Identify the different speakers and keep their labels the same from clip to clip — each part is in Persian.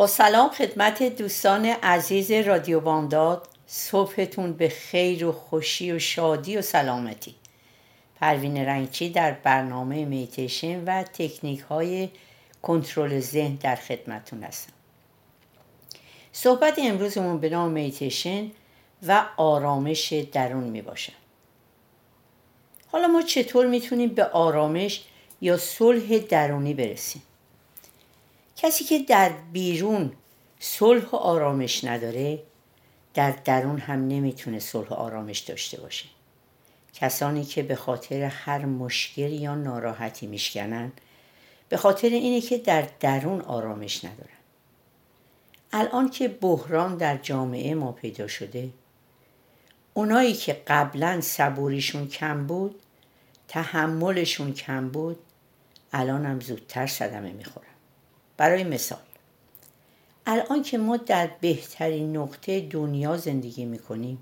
Speaker 1: با سلام خدمت دوستان عزیز رادیو بامداد صبحتون به خیر و خوشی و شادی و سلامتی. پروین رنگچی در برنامه میتیشن و تکنیک های کنترل ذهن در خدمتون هستم. صحبت امروزمون به نام میتیشن و آرامش درون می باشد حالا ما چطور می‌تونیم به آرامش یا صلح درونی برسیم؟ کسی که در بیرون صلح و آرامش نداره در درون هم نمی‌تونه صلح و آرامش داشته باشه. کسانی که به خاطر هر مشکل یا ناراحتی میشکنن به خاطر اینه که در درون آرامش ندارن. الان که بحران در جامعه ما پیدا شده اونایی که قبلا صبوریشون کم بود تحملشون کم بود الان هم زودتر صدمه می‌خورن. برای مثال الان که ما در بهترین نقطه دنیا زندگی می‌کنیم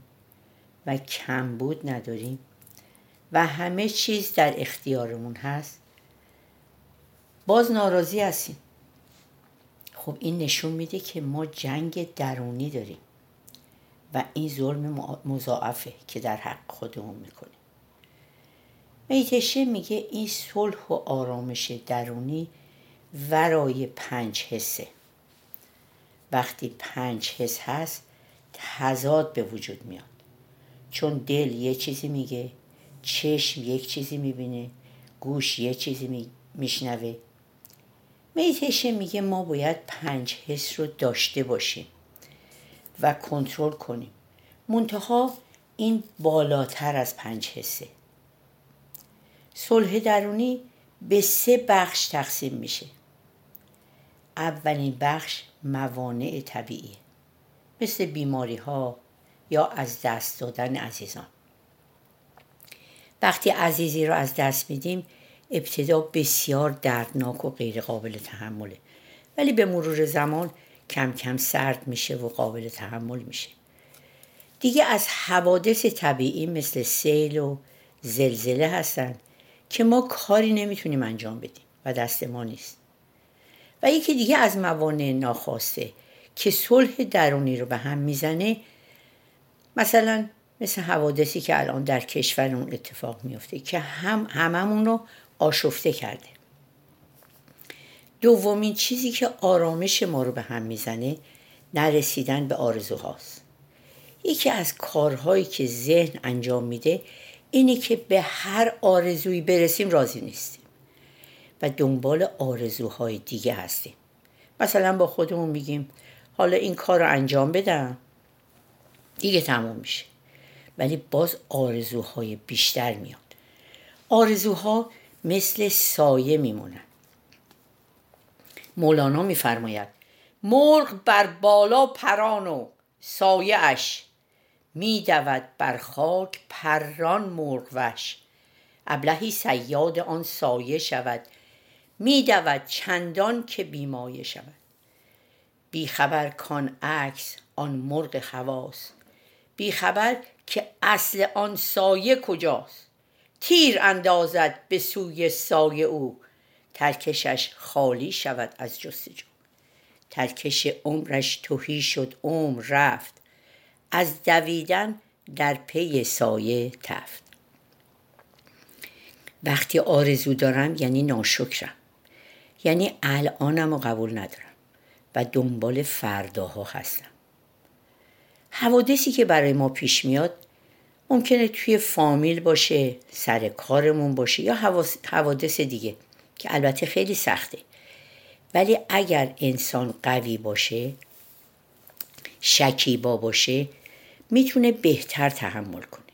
Speaker 1: و کم بود نداریم و همه چیز در اختیارمون هست باز ناراضی هستیم. خب این نشون میده که ما جنگ درونی داریم و این ظلم مضاعفه که در حق خودمون می‌کنیم. میتشه میگه این صلح و آرامش درونی ورای پنج حسه. وقتی پنج حس هست تضاد به وجود میاد. چون دل یه چیزی میگه چشم یک چیزی می‌بینه گوش یه چیزی میشنوه. میتشه میگه ما باید پنج حس رو داشته باشیم و کنترل کنیم. منتها این بالاتر از پنج حسه. صلح درونی به سه بخش تقسیم میشه. اولین بخش موانع طبیعی مثل بیماری ها یا از دست دادن عزیزان. وقتی عزیزی رو از دست میدیم ابتدا بسیار دردناک و غیر قابل تحمله. ولی به مرور زمان کم کم سرد میشه و قابل تحمل میشه. دیگه از حوادث طبیعی مثل سیل و زلزله هستن که ما کاری نمی‌تونیم انجام بدیم و دست ما نیست. و یکی دیگه از موانع ناخواسته که صلح درونی رو به هم می‌زنه مثلا مثل حوادثی که الان در کشورمون اتفاق میفته که هم هممون رو آشفته کرده. دومین چیزی که آرامش ما رو به هم می‌زنه نرسیدن به آرزوهاست. یکی از کارهایی که ذهن انجام میده اینه که به هر آرزویی برسیم راضی نیستیم. و دنبال آرزوهای دیگه هستیم. مثلا با خودمون میگیم حالا این کار رو انجام بدم. دیگه تموم میشه. ولی باز آرزوهای بیشتر میاد. آرزوها مثل سایه میمونن. مولانا میفرماید مرغ بر بالا پران و سایه اش میدود بر خاک پران مرغ وش ابلهی سیاد آن سایه شود میدود چندان که بیمایه شود. بیخبر کان عکس آن مرغ خواست. بیخبر که اصل آن سایه کجاست. تیر اندازد به سوی سایه او. ترکشش خالی شود از جستجو. ترکش عمرش توهی شد عمر رفت. از دویدن در پی سایه تفت. وقتی آرزو دارم یعنی ناشکرم. یعنی الانم رو قبول ندارم و دنبال فرداها هستم. حوادثی که برای ما پیش میاد ممکنه توی فامیل باشه سر کارمون باشه یا حوادث دیگه که البته خیلی سخته. ولی اگر انسان قوی باشه شکیبا باشه می‌تونه بهتر تحمل کنه.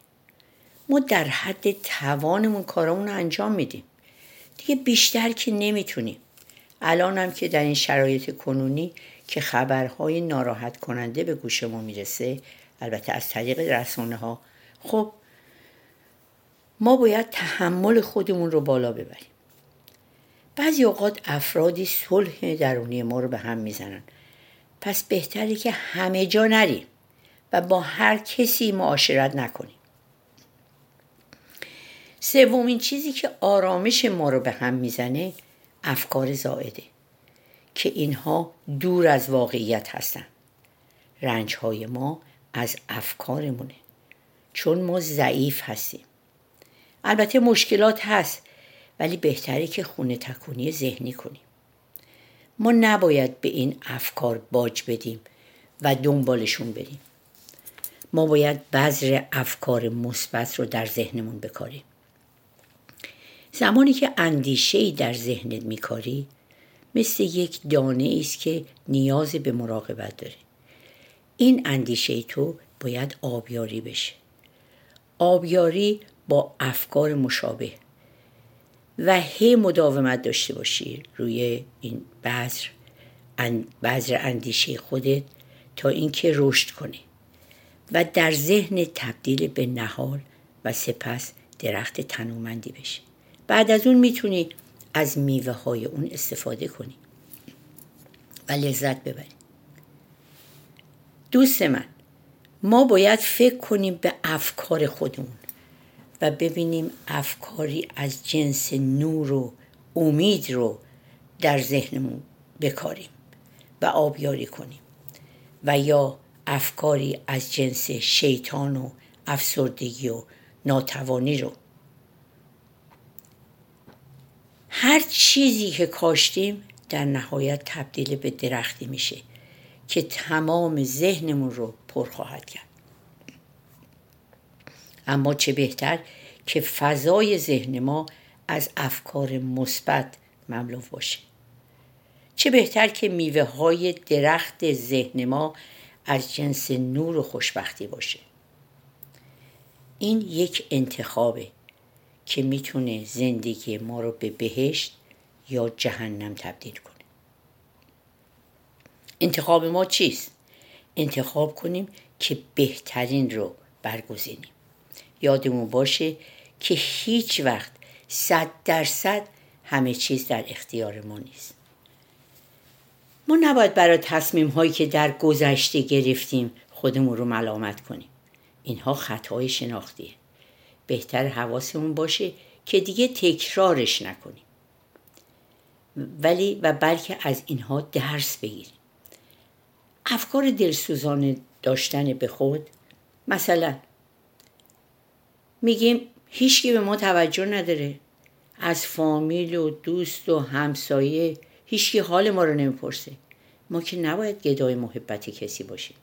Speaker 1: ما در حد توانمون کارامون رو انجام میدیم. دیگه بیشتر که نمی‌تونیم. الان هم که در این شرایط کنونی که خبرهای ناراحت کننده به گوش ما می‌رسه البته از طریق رسانه ها خب ما باید تحمل خودمون رو بالا ببریم. بعضی اوقات افرادی صلح درونی ما رو به هم می‌زنن. پس بهتره که همه جا نریم و با هر کسی معاشرت نکنیم. سومین چیزی که آرامش ما رو به هم می‌زنه افکار زائده که اینها دور از واقعیت هستند رنج های ما از افکارمونه. چون ما ضعیف هستیم. البته مشکلات هست ولی بهتره که خونه تکونی ذهنی کنیم. ما نباید به این افکار باج بدیم و دنبالشون بریم. ما باید بذر افکار مثبت رو در ذهنمون بکاریم. زمانی که اندیشه ای در ذهنت میکاری مثل یک دانه است که نیاز به مراقبت داره این اندیشه تو باید آبیاری بشه. آبیاری با افکار مشابه و هی مداومت داشته باشی روی این بذر بذر اندیشه خودت تا اینکه رشد کنه و در ذهن تبدیل به نهال و سپس درخت تنومندی بشه بعد از اون می‌تونی از میوه های اون استفاده کنی و لذت ببری. دوست من ما باید فکر کنیم به افکار خودمون و ببینیم افکاری از جنس نور و امید رو در ذهنمون بکاریم و آبیاری کنیم و یا افکاری از جنس شیطان و افسردگی و ناتوانی رو هر چیزی که کاشتیم در نهایت تبدیل به درختی میشه که تمام ذهنمون رو پر خواهد کرد. اما چه بهتر که فضای ذهن ما از افکار مثبت مملو باشه. چه بهتر که میوه های درخت ذهن ما از جنس نور و خوشبختی باشه. این یک انتخابه. که می‌تونه زندگی ما رو به بهشت یا جهنم تبدیل کنه. انتخاب ما چیست؟ انتخاب کنیم که بهترین رو برگزینیم. یادمون باشه که هیچ وقت صد درصد همه چیز در اختیار ما نیست. ما نباید برای تصمیم هایی که در گذشته گرفتیم خودمون رو ملامت کنیم. اینها خطای شناختیه. بهتر حواسمون باشه که دیگه تکرارش نکنیم. ولی و بلکه از اینها درس بگیریم. افکار دلسوزان داشتن به خود مثلا میگیم هیچکی به ما توجه نداره. از فامیل و دوست و همسایه هیچکی حال ما رو نمی‌پرسه. ما که نباید گدای محبت کسی باشیم.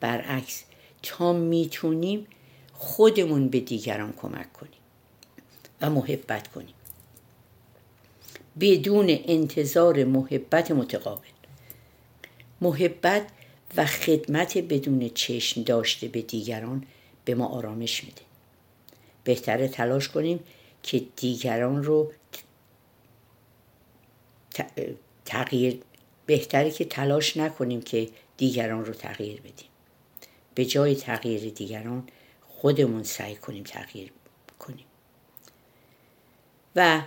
Speaker 1: برعکس تا می‌تونیم خودمون به دیگران کمک کنیم و محبت کنیم. بدون انتظار محبت متقابل. محبت و خدمت بدون چشم داشته به دیگران به ما آرامش میده. بهتره تلاش کنیم که دیگران رو تغییر بهتره که تلاش نکنیم که دیگران رو تغییر بدیم. به جای تغییر دیگران خودمون سعی کنیم تغییر کنیم. و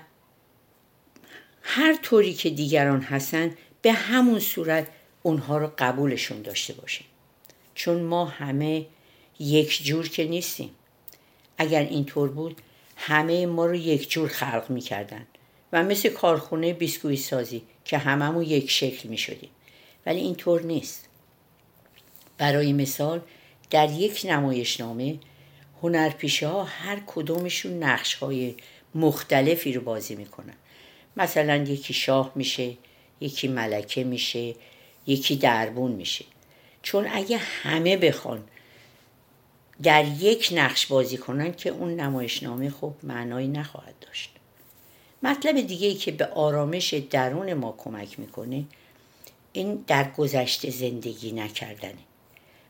Speaker 1: هر طوری که دیگران هستن به همون صورت اونها رو قبولشون داشته باشیم. چون ما همه یک جور که نیستیم. اگر اینطور بود همه ما رو یک جور خلق می‌کردن. و مثل کارخونه بیسکوی سازی که هممون یک شکل می شدیم ولی اینطور نیست. برای مثال در یک نمایشنامه هنرپیشه ها هر کدومشون نقش های مختلفی رو بازی می‌کنن. مثلا یکی شاه میشه یکی ملکه میشه یکی دربون میشه. چون اگه همه بخوان در یک نقش بازی کنن که اون نمایشنامه خب معنایی نخواهد داشت. مطلب دیگه ای که به آرامش درون ما کمک می‌کنه این در گذشته زندگی نکردنه.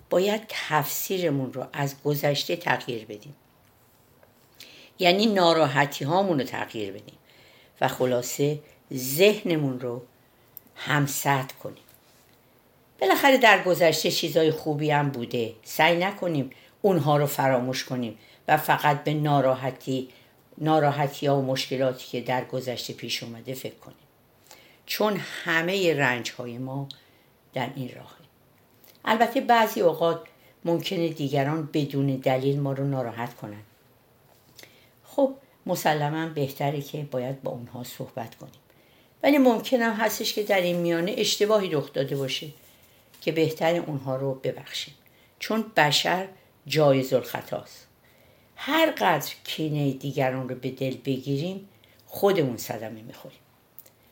Speaker 1: باید تفسیرمون رو از گذشته تغییر بدیم. یعنی ناراحتی هامون رو تغییر بدیم و خلاصه ذهنمون رو همسد کنیم. بالاخره در گذشته چیزای خوبی هم بوده. سعی نکنیم اونها رو فراموش کنیم و فقط به ناراحتی ناراحتی ها و مشکلاتی که در گذشته پیش اومده فکر کنیم. چون همه رنج های ما در این راهه البته بعضی اوقات ممکنه دیگران بدون دلیل ما رو ناراحت کنند خب مسلما بهتره که باید با اونها صحبت کنیم. ولی ممکنم هستش که در این میانه اشتباهی رخ داده باشه که بهتر اونها رو ببخشیم. چون بشر جایز الخطاست. هر قدر کینه دیگران رو به دل بگیریم خودمون صدمه می‌خوریم.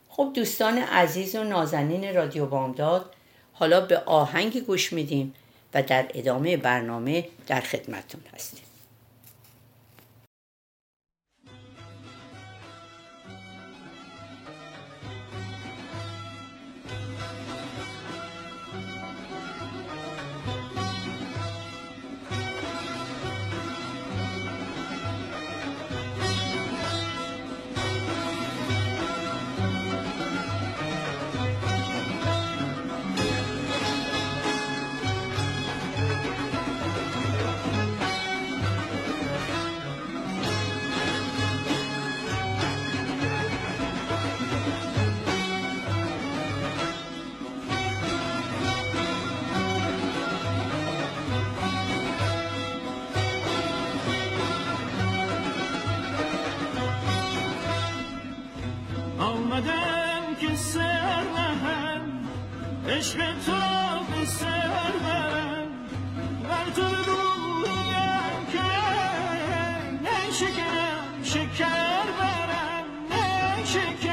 Speaker 1: خب دوستان عزیز و نازنین رادیو بامداد حالا به آهنگ گوش میدیم و در ادامه برنامه در خدمتتون هستیم.
Speaker 2: عشق تو به سر برم بر تو رویم که نشکنم شکر برم نشکنم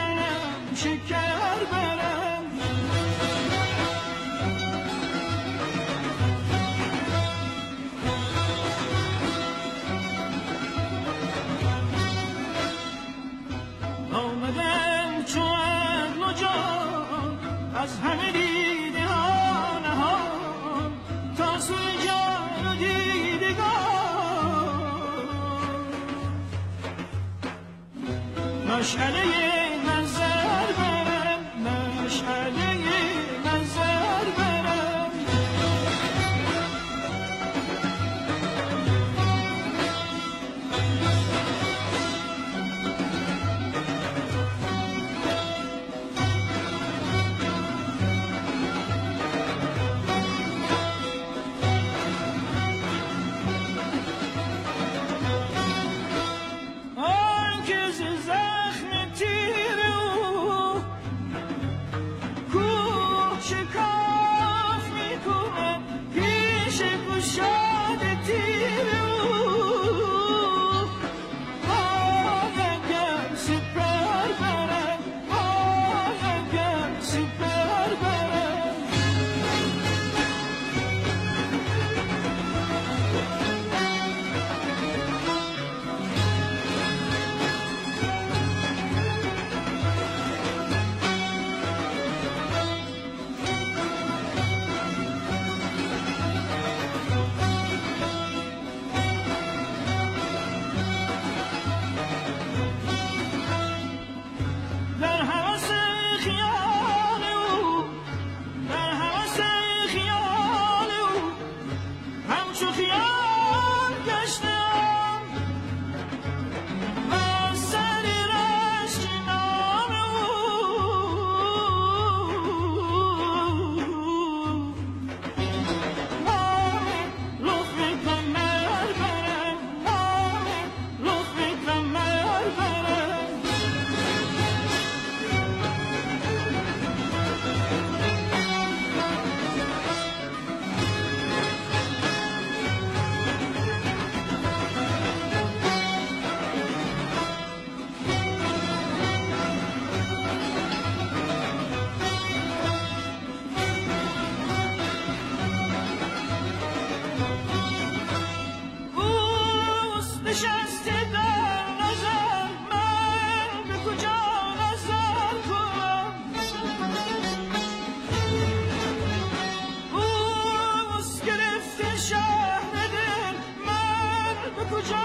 Speaker 3: korkacağım.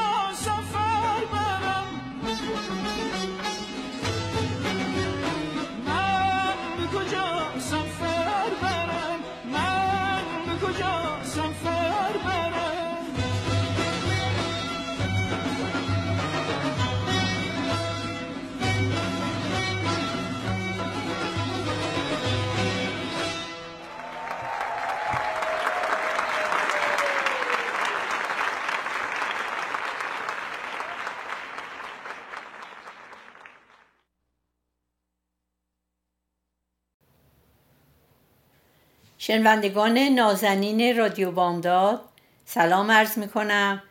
Speaker 1: شنوندگان نازنین رادیو بامداد سلام عرض می کنم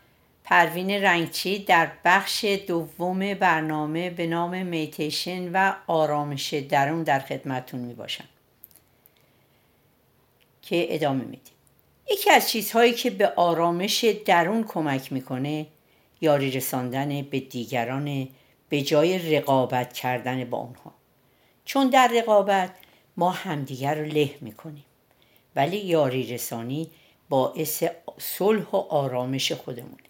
Speaker 1: پروین رنگچی در بخش دوم برنامه به نام میتیشن و آرامش درون در خدمتون می باشم که ادامه میدیم. یکی از چیزهایی که به آرامش درون کمک می‌کنه یاری رساندن به دیگران به جای رقابت کردن با اونها. چون در رقابت ما همدیگر رو له می‌کنیم. ولی یاری رسانی باعث صلح و آرامش خودمونه.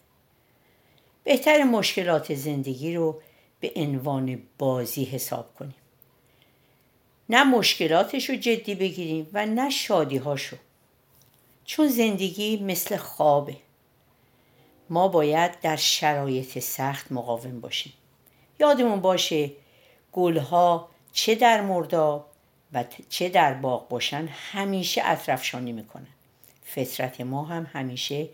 Speaker 1: بهتر مشکلات زندگی رو به عنوان بازی حساب کنیم. نه مشکلاتش رو جدی بگیریم و نه شادیهاشو. چون زندگی مثل خوابه. ما باید در شرایط سخت مقاوم باشیم. یادمون باشه گلها چه در مرداب و چه در باغ باشن همیشه اطرفشانی می‌کنن. فطرت ما هم همیشه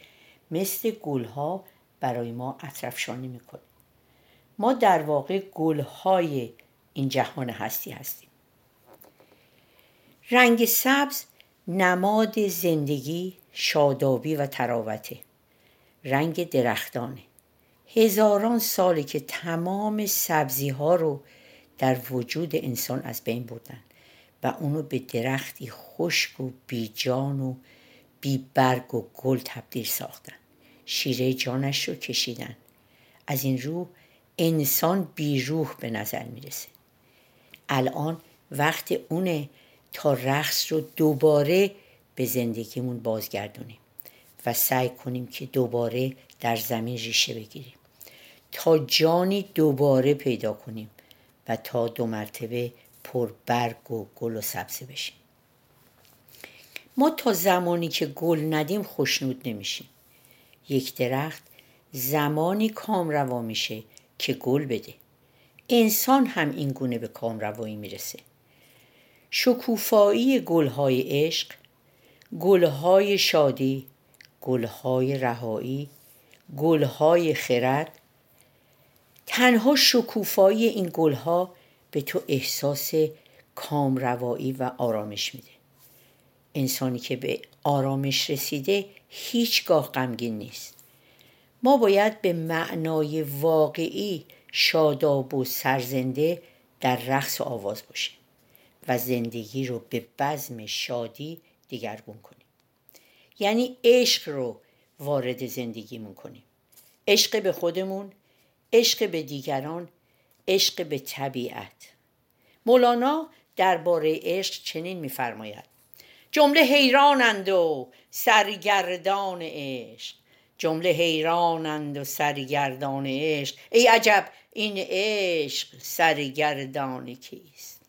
Speaker 1: مثل گلها برای ما اطرفشانی می‌کنه. ما در واقع گلهای این جهان هستی هستیم. رنگ سبز نماد زندگی شادابی و تراوته رنگ درختانه. هزاران ساله که تمام سبزی ها رو در وجود انسان از بین بردن. و اونو به درختی خشک و بیجان و بی برگ و گل تبدیل ساختن. شیره جانش رو کشیدن. از این رو انسان بی روح به نظر می‌رسه. الان وقت اونه تا رقص رو دوباره به زندگیمون بازگردونیم و سعی کنیم که دوباره در زمین ریشه بگیریم. تا جانی دوباره پیدا کنیم و تا دو مرتبه پر برگ و گل و سبزه بشیم. ما تا زمانی که گل ندیم خوشنود نمیشیم. یک درخت زمانی کامروا میشه که گل بده. انسان هم این گونه به کامروایی می‌رسه. شکوفایی گلهای عشق گلهای شادی گلهای رهایی گلهای خرد. تنها شکوفایی این گلها به تو احساس کامروایی و آرامش میده. انسانی که به آرامش رسیده هیچگاه غمگین نیست. ما باید به معنای واقعی شاداب و سرزنده در رقص و آواز باشیم و زندگی رو به بزم شادی دیگرگون کنیم. یعنی عشق رو وارد زندگیمون کنیم. عشق به خودمون عشق به دیگران عشق به طبیعت. مولانا درباره عشق چنین میفرماید. جمله حیرانند و سرگردان عشق. جمله حیرانند و سرگردان عشق. ای عجب این عشق سرگردان کیست؟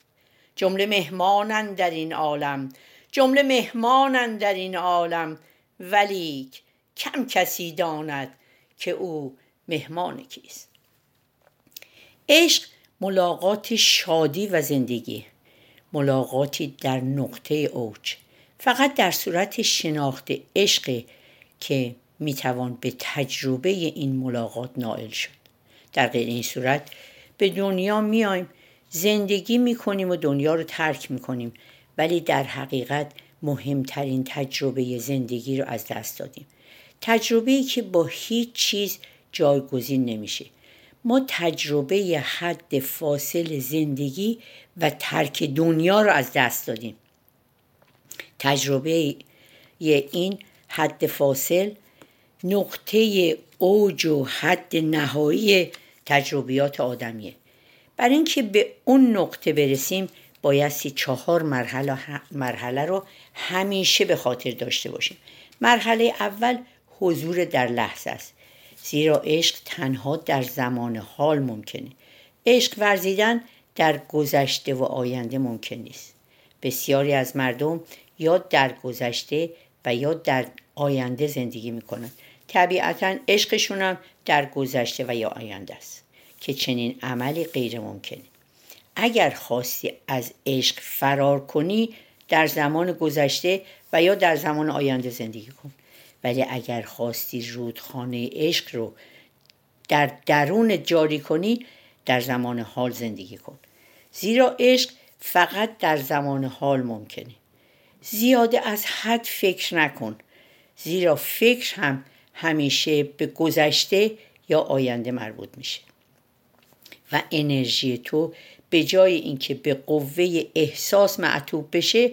Speaker 1: جمله مهمانند در این عالم. جمله مهمانند در این عالم. ولیک کم کسی داند که او مهمان کیست. عشق ملاقات شادی و زندگی ملاقاتی در نقطه اوج. فقط در صورت شناخت عشق که می‌توان به تجربه این ملاقات نائل شد. در غیر این صورت به دنیا میایم زندگی می‌کنیم و دنیا رو ترک می‌کنیم ولی در حقیقت مهمترین تجربه زندگی رو از دست دادیم. تجربه که با هیچ چیز جایگزین نمیشه. ما تجربه حد فاصل زندگی و ترک دنیا رو از دست دادیم. تجربه این حد فاصل نقطه اوج و حد نهایی تجربیات آدمیه. برای اینکه به اون نقطه برسیم بایستی چهار مرحله, مرحله رو همیشه به خاطر داشته باشیم. مرحله اول حضور در لحظه است. زیرا عشق تنها در زمان حال ممکنه. عشق ورزیدن در گذشته و آینده ممکن نیست. بسیاری از مردم یا در گذشته و یا در آینده زندگی می‌کنند طبیعتا عشقشون هم در گذشته و یا آینده است که چنین عملی غیر ممکنه. اگر خواستی از عشق فرار کنی در زمان گذشته و یا در زمان آینده زندگی کن. ولی اگر خواستی رودخانه عشق رو در درون جاری کنی در زمان حال زندگی کن. زیرا عشق فقط در زمان حال ممکنه. زیاده از حد فکر نکن. زیرا فکر هم همیشه به گذشته یا آینده مربوط میشه. و انرژی تو به جای اینکه به قوه احساس معطوف بشه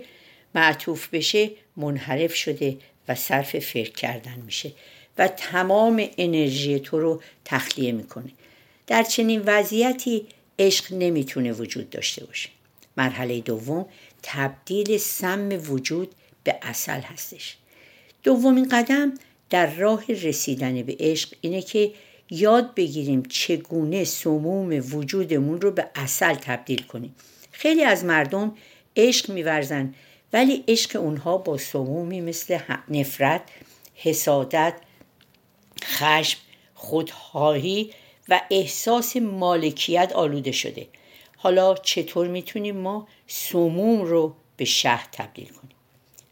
Speaker 1: معطوف بشه منحرف شده و صرف فکر کردن میشه و تمام انرژی تو رو تخلیه می‌کنه. در چنین وضعیتی عشق نمی‌تونه وجود داشته باشه. مرحله دوم تبدیل سم وجود به اصل هستش. دومین قدم در راه رسیدن به عشق اینه که یاد بگیریم چگونه سموم وجودمون رو به اصل تبدیل کنیم. خیلی از مردم عشق میورزن ولی عشق اونها با سمومی مثل نفرت حسادت خشم خودخواهی و احساس مالکیت آلوده شده. حالا چطور می‌تونیم ما سموم رو به شهد تبدیل کنیم؟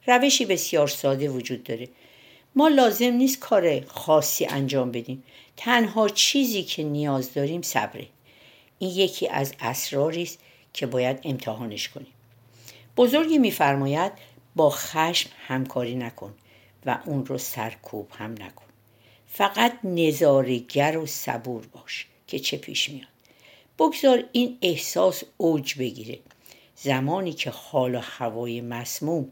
Speaker 1: روشی بسیار ساده وجود داره. ما لازم نیست کار خاصی انجام بدیم. تنها چیزی که نیاز داریم صبره. این یکی از اسراری است که باید امتحانش کنیم. بزرگی میفرماید با خشم همکاری نکن و اون رو سرکوب هم نکن. فقط نظارگر و صبور باش که چه پیش میاد. بگذار این احساس اوج بگیره. زمانی که حال و هوای مسموم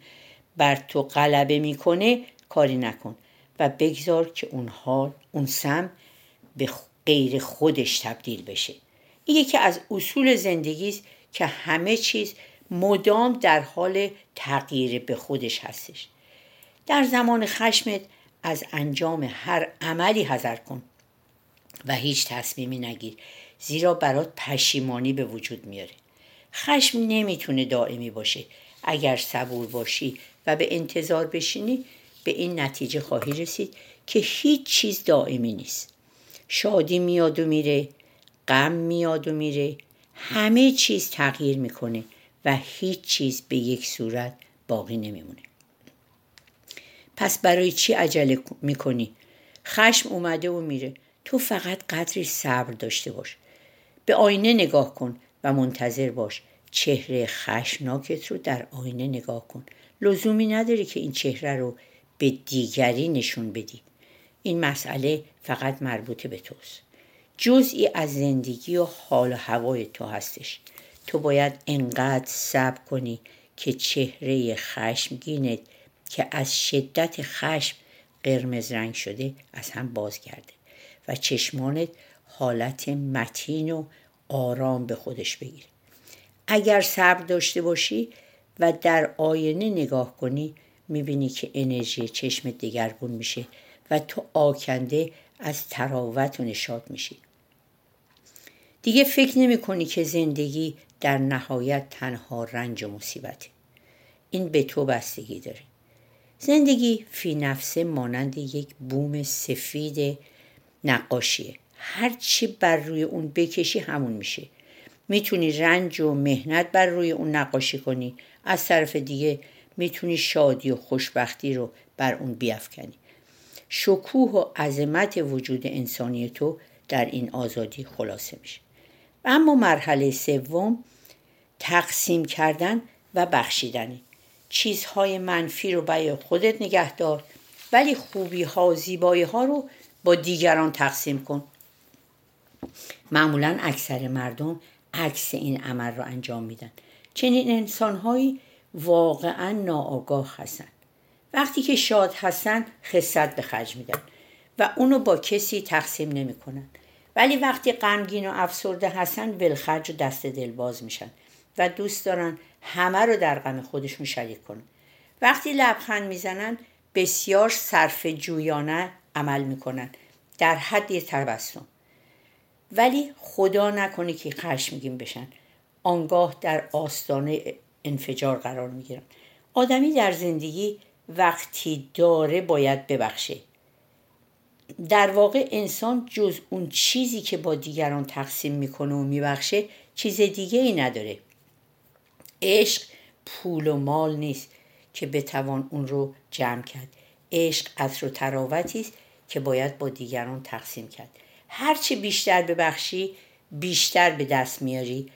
Speaker 1: بر تو غلبه می‌کنه کاری نکن و بگذار که اون حال اون سم به غیر خودش تبدیل بشه. این یکی از اصول زندگی است که همه چیز مدام در حال تغییر به خودش هستش. در زمان خشمت از انجام هر عملی حذر کن و هیچ تصمیمی نگیر زیرا برات پشیمانی به وجود میاره. خشم نمی‌تونه دائمی باشه. اگر صبور باشی و به انتظار بشینی به این نتیجه خواهی رسید که هیچ چیز دائمی نیست. شادی میاد و میره غم میاد و میره همه چیز تغییر می‌کنه. و هیچ چیز به یک صورت باقی نمیمونه. پس برای چی عجله می‌کنی؟ خشم اومده و میره. تو فقط قدری صبر داشته باش. به آینه نگاه کن و منتظر باش. چهره خشمناکت رو در آینه نگاه کن. لزومی نداره که این چهره رو به دیگری نشون بدی. این مسئله فقط مربوط به توست. جزئی از زندگی و حال و هوای تو هستش. تو باید انقدر صبر کنی که چهره خشمگینت که از شدت خشم قرمز رنگ شده از هم بازگرده و چشمانت حالت متین و آرام به خودش بگیره اگر صبر داشته باشی و در آینه نگاه کنی می‌بینی که انرژی چشم دگرگون میشه و تو آکنده از تراوت و نشاط میشی. دیگه فکر نمی کنی که زندگی در نهایت تنها رنج و مصیبته این به تو بستگی داره. زندگی فی نفسه مانند یک بوم سفید نقاشیه. هرچی بر روی اون بکشی همون میشه. می‌تونی رنج و مهنت بر روی اون نقاشی کنی. از طرف دیگه می‌تونی شادی و خوشبختی رو بر اون بیافکنی. شکوه و عظمت وجود انسانی تو در این آزادی خلاصه میشه. اما مرحله سوم تقسیم کردن و بخشیدنی. چیزهای منفی رو برای خودت نگه دار ولی خوبی ها زیبایی ها رو با دیگران تقسیم کن. معمولا اکثر مردم عکس این عمل رو انجام میدن. چنین انسانهایی واقعا ناآگاه هستند وقتی که شاد هستن خصت به خرج میدن و اونو با کسی تقسیم نمی‌کنن. ولی وقتی غمگین و افسرده هستن ولخرج و دست دل باز میشن و دوست دارن همه رو در غم خودشون شریک کنن. وقتی لبخند می‌زنن بسیار صرف جویانه عمل می‌کنن در حد تبسم. ولی خدا نکنه که خشمگین بشن. آنگاه در آستانه انفجار قرار می‌گیرن. آدمی در زندگی وقتی داره باید ببخشه. در واقع انسان جز اون چیزی که با دیگران تقسیم می‌کنه و میبخشه چیز دیگه ای نداره. عشق پول و مال نیست که بتوان اون رو جمع کرد. عشق عطر و تراوتی است که باید با دیگران تقسیم کرد. هرچی بیشتر ببخشی بیشتر به دست میاری.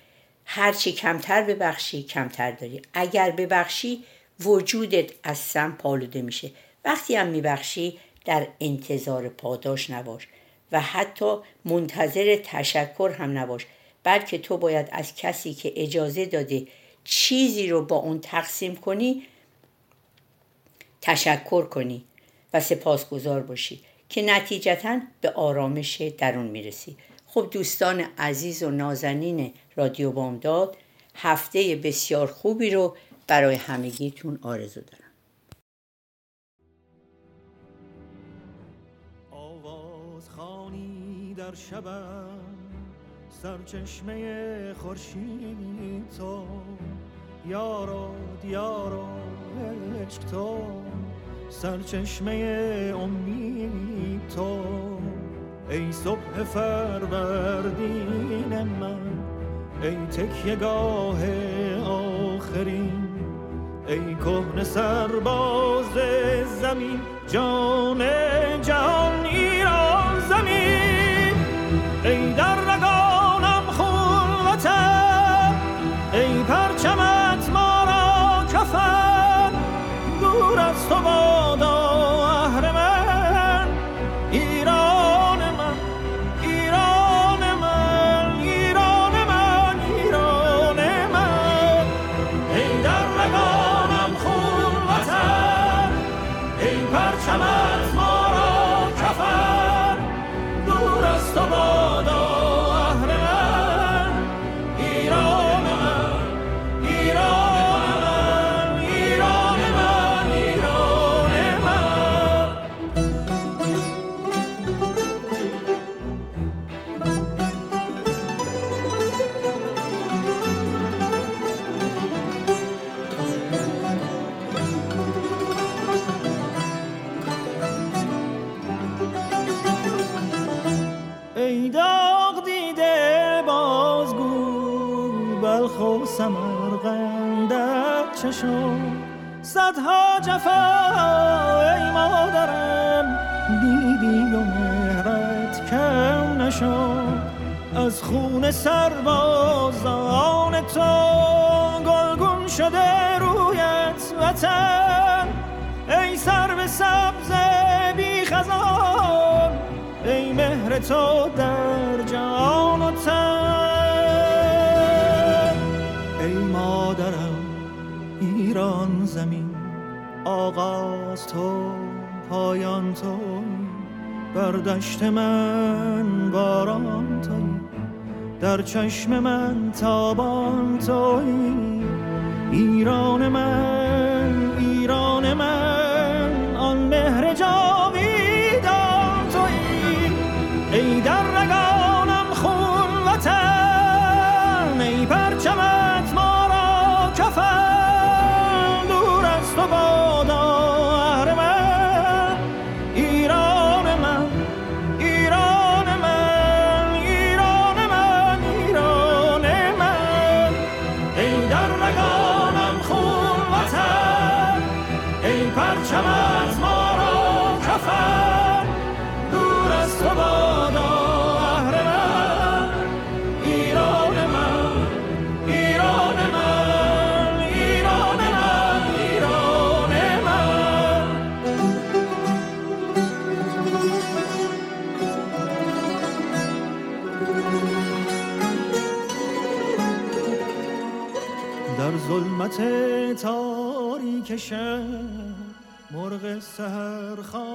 Speaker 1: هرچی کمتر ببخشی کمتر داری. اگر ببخشی وجودت از سم پالوده میشه. وقتی هم میبخشی در انتظار پاداش نباش و حتی منتظر تشکر هم نباش بلکه تو باید از کسی که اجازه داده چیزی رو با اون تقسیم کنی تشکر کنی و سپاسگزار باشی که نتیجتا به آرامش درون می‌رسی. خب دوستان عزیز و نازنین رادیو بامداد هفته بسیار خوبی رو برای همگیتون آرزو دارم.
Speaker 3: در شبم سرچشمه خورشید تو. یارا دیارا عشق تو. سرچشمه امید تو. ای صبح فروردین من ای تکیه گاه آخرین. ای کهن سرباز زمین جان جهان. نشد. از خون سربازان تو گلگون شده رویت وطن. ای سر به سبز بی خزان ای مهر تو در جان و تن. ای مادرم ایران زمین آغاز تو پایان تو بر دشت من. باران توی در چشم من تابان توی. ایران من شب مرغ سهرخانه